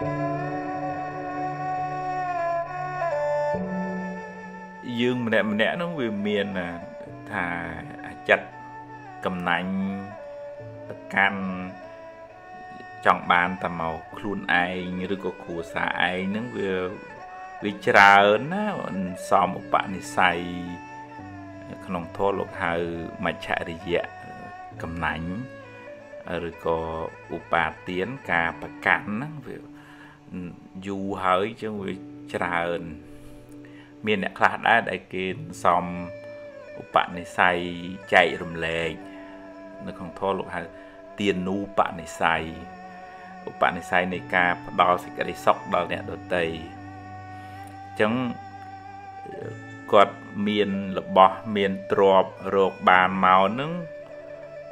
យើងម្នាក់ម្នាក់នោះវាមានថាចិត្តកំណាញ់ប្រកាន់ចង់បានតែមកខ្លួនឯងឬក៏គ្រួសារឯងហ្នឹងវាវាច្រើនណាសំឧបនិស្ស័យក្នុងធម៌លោកហៅមច្ឆរិយៈកំណាញ់ឬក៏ឧបាទានការប្រកាន់ហ្នឹងវា យូរហើយចឹងវាច្រើន មានអ្នកខ្លះដែរដែលគេសំឧបនិស្ស័យចែករំលែកនៅក្នុងធម៌លោកហៅទានូបនិស្ស័យឧបនិស្ស័យនៃការផ្ដល់សេចក្តីសុខដល់អ្នកដទៃអញ្ចឹងគាត់មានរបស់មានទ្រពរោគបានមកនឹង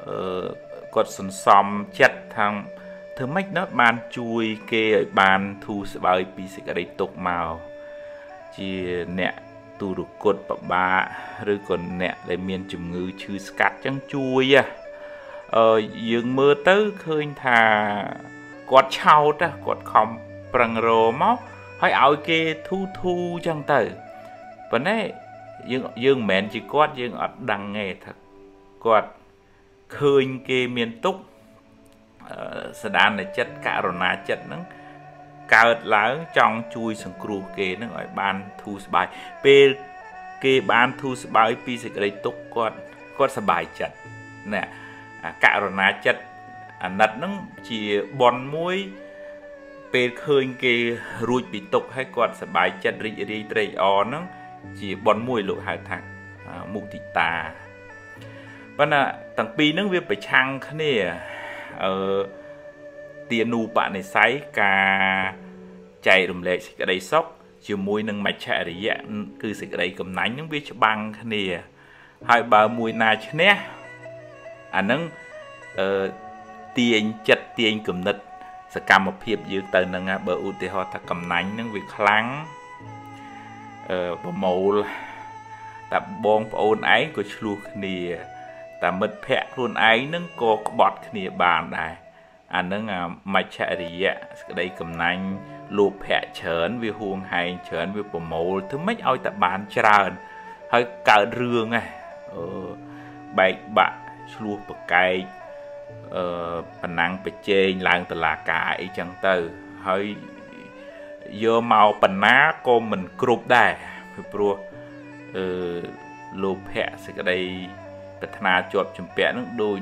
អឺគាត់សន្សំចិត្តថា ធ្វើម៉េចដល់បានជួយគេឲ្យបានធូរស្បើយពីសេចក្តីទុក្ខមកជាអ្នកទូរគតប្របាឬក៏អ្នកដែលមានជំងឺឈឺស្កាត់ចឹងជួយអឺយើងមើលទៅឃើញថាគាត់ឆោតគាត់ខំប្រឹងរមកហើយឲ្យគេធូធូចឹងទៅប៉ុន្តែយើងយើងមិនមែនជាគាត់យើងអត់ដឹងទេថាគាត់ឃើញគេមានទុក សដានចិត្តករណាចិត្តហ្នឹងកើតឡើងចង់ជួយសង្គ្រោះគេនឹងឲ្យបានធូរស្បើយពេលគេបានធូរស្បើយពីសេចក្តីទុក្ខគាត់គាត់សប្បាយចិត្តណាករណាចិត្តអាណិតនឹងជាបនមួយពេលឃើញគេរួចពីទុក្ខហើយគាត់សប្បាយចិត្តរីករាយត្រេកអរនឹងជាបនមួយលោកហៅថាមុទិតាប៉ុន្តែទាំងពីរហ្នឹងវាប្រឆាំងគ្នា អឺទានូបនិស័យការចែករំលែកសេចក្តីសុខជាមួយនឹងមច្ឆរិយៈគឺសេចក្តីកំណាញ់នឹងវាច្បាំងគ្នា ហើយបើមួយណាឈ្នះអានឹងអឺទាញចិត្តទាញគំនិត សកម្មភាពយើងទៅនឹងបើឧទាហរណ៍ថាកំណាញ់នឹងវាខ្លាំងអឺប្រមូលតែបងប្អូនឯងក៏ឆ្លោះគ្នា តែមិត្តភ័ក្ដិខ្លួនឯងនឹងក៏ក្បត់គ្នាបានដែរអានឹងមច្ឆរិយៈសក្តីកំណាញ់លោភៈច្រើនវាហួងហែងច្រើនវាប្រមូលធ្វើម៉េចឲ្យតែបានច្រើន ហើយកើតរឿងហ៎អឺបែកបាក់ឆ្លោះប្រកែកអឺប៉ណាំងប្រជែងឡើងតឡាការអីចឹងទៅហើយយកមកបណ្ណាក៏មិនគ្រប់ដែរពីព្រោះអឺលោភៈសេចក្តី ប្រាថ្នាជាប់ជំពាក់នឹងដូច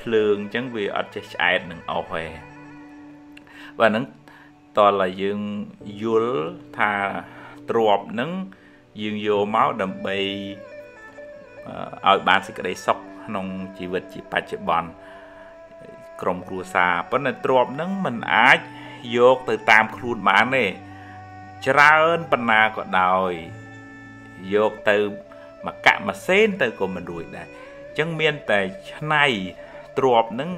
ភ្លើងអញ្ចឹងវាអត់ចេះឆ្អែតនឹងអស់ទេបាទហ្នឹងតលឲ្យយើងយល់ថាទ្របហ្នឹងយើងយកមកដើម្បីឲ្យបានសេចក្តីសុខក្នុងជីវិតជាបច្ចុប្បន្នក្រុមគ្រួសារប៉ុន្តែទ្របហ្នឹងมันអាចយកទៅតាមខ្លួនបានទេច្រើនបណ្ណាក៏ដោយយកទៅ មកកមកសេនទៅក៏មិនរួចដែរអញ្ចឹងមានតែឆ្នៃទ្របនឹង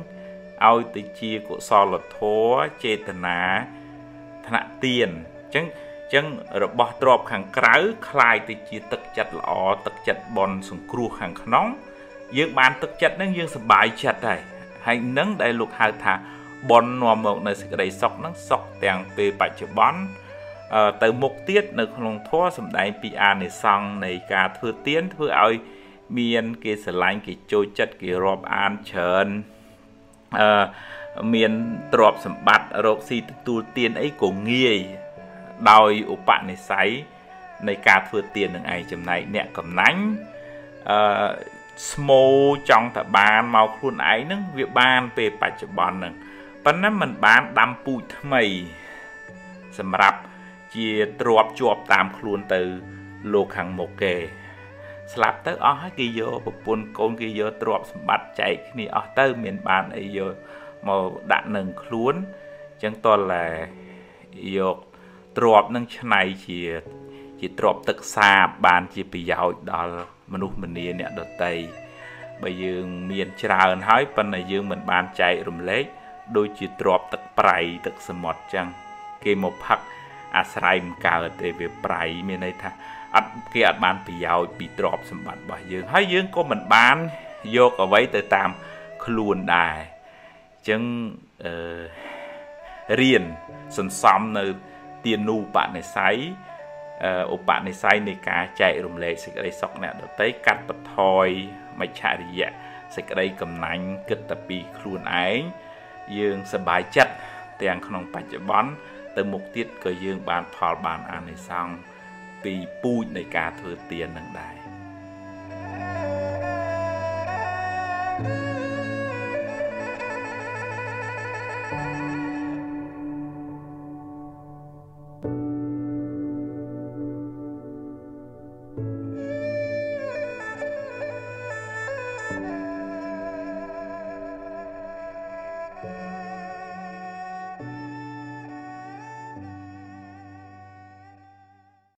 ឲ្យទៅជាកុសលធម៌ចេតនាថ្នាក់ទៀនអញ្ចឹងអញ្ចឹងរបស់ទ្របខាងក្រៅคล้ายទៅជាទឹកចិត្តល្អទឹកចិត្តបនសង្គ្រោះខាងក្នុង យើងបានទឹកចិត្តនឹងយើងសប្បាយចិត្តហើយហើយនឹងដែលលោកហៅថាបននាំមកនៅសេចក្តីសុខនឹងសុខទាំងពេលបច្ចុប្បន្ន ទៅមុខទៀតនៅក្នុងធម៌សំដែងពីអានិសង្ឃនៃការធ្វើទៀនធ្វើឲ្យមានគេស្រឡាញ់គេចូលចិត្តគេរាប់អានច្រើនអឺមានទ្រព្យសម្បត្តិរកស៊ីទទួលទានអីក៏ងាយដោយឧបនិស្ស័យនៃការធ្វើទាននឹងឯងចំណែកអ្នកកំណាញ់អឺស្មូចង់តបានមកខ្លួនឯងនឹងវាបានពេលបច្ចុប្បន្ននឹងប៉ុន្តែมันបានដាំពូជថ្មី សម្រាប់ ជាទ្របជាប់តាមខ្លួនទៅលោកខាងមុខគេស្លាប់ទៅអស់ហើយគេយកប្រពន្ធកូនគេយកទ្រព្យសម្បត្តិចែកគ្នាអស់ទៅមានបានអីយកមកដាក់នឹងខ្លួនអញ្ចឹងតលតែយកទ្រព្យនឹងឆ្នៃជាជាទ្រព្យទឹកសាបបានជាប្រយោជន៍ដល់មនុស្សម្នាអ្នកដតីបើយើងមានច្រើនហើយប៉ុន្តែយើងមិនបានចែករំលែកដូចជាទ្រព្យទឹកប្រៃទឹកសមុទ្រអញ្ចឹងគេមកផឹក អាស្រ័យមិនកើតទេវាប្រៃមានន័យថាអត់គេអត់បានប្រយោជន៍ពីទ្រព្យសម្បត្តិរបស់យើងហើយយើងក៏មិនបានយកអ្វីទៅតាមខ្លួនដែរអញ្ចឹងអឺរៀនសន្សំនៅទានូបនិស័យឧបនិស្ស័យនៃការចែករំលែកសេចក្តីសុខអ្នកដទៃកាត់បន្ថយមច្ឆរិយៈសេចក្តីកំណាញ់គិតតែពីខ្លួនឯងយើងសប្បាយចិត្តទាំងក្នុងបច្ចុប្បន្ន ទៅមុខទៀតក៏យើងបានផលបានអានិសង្ឃពីពូជនៃការធ្វើទាននឹងដែរអ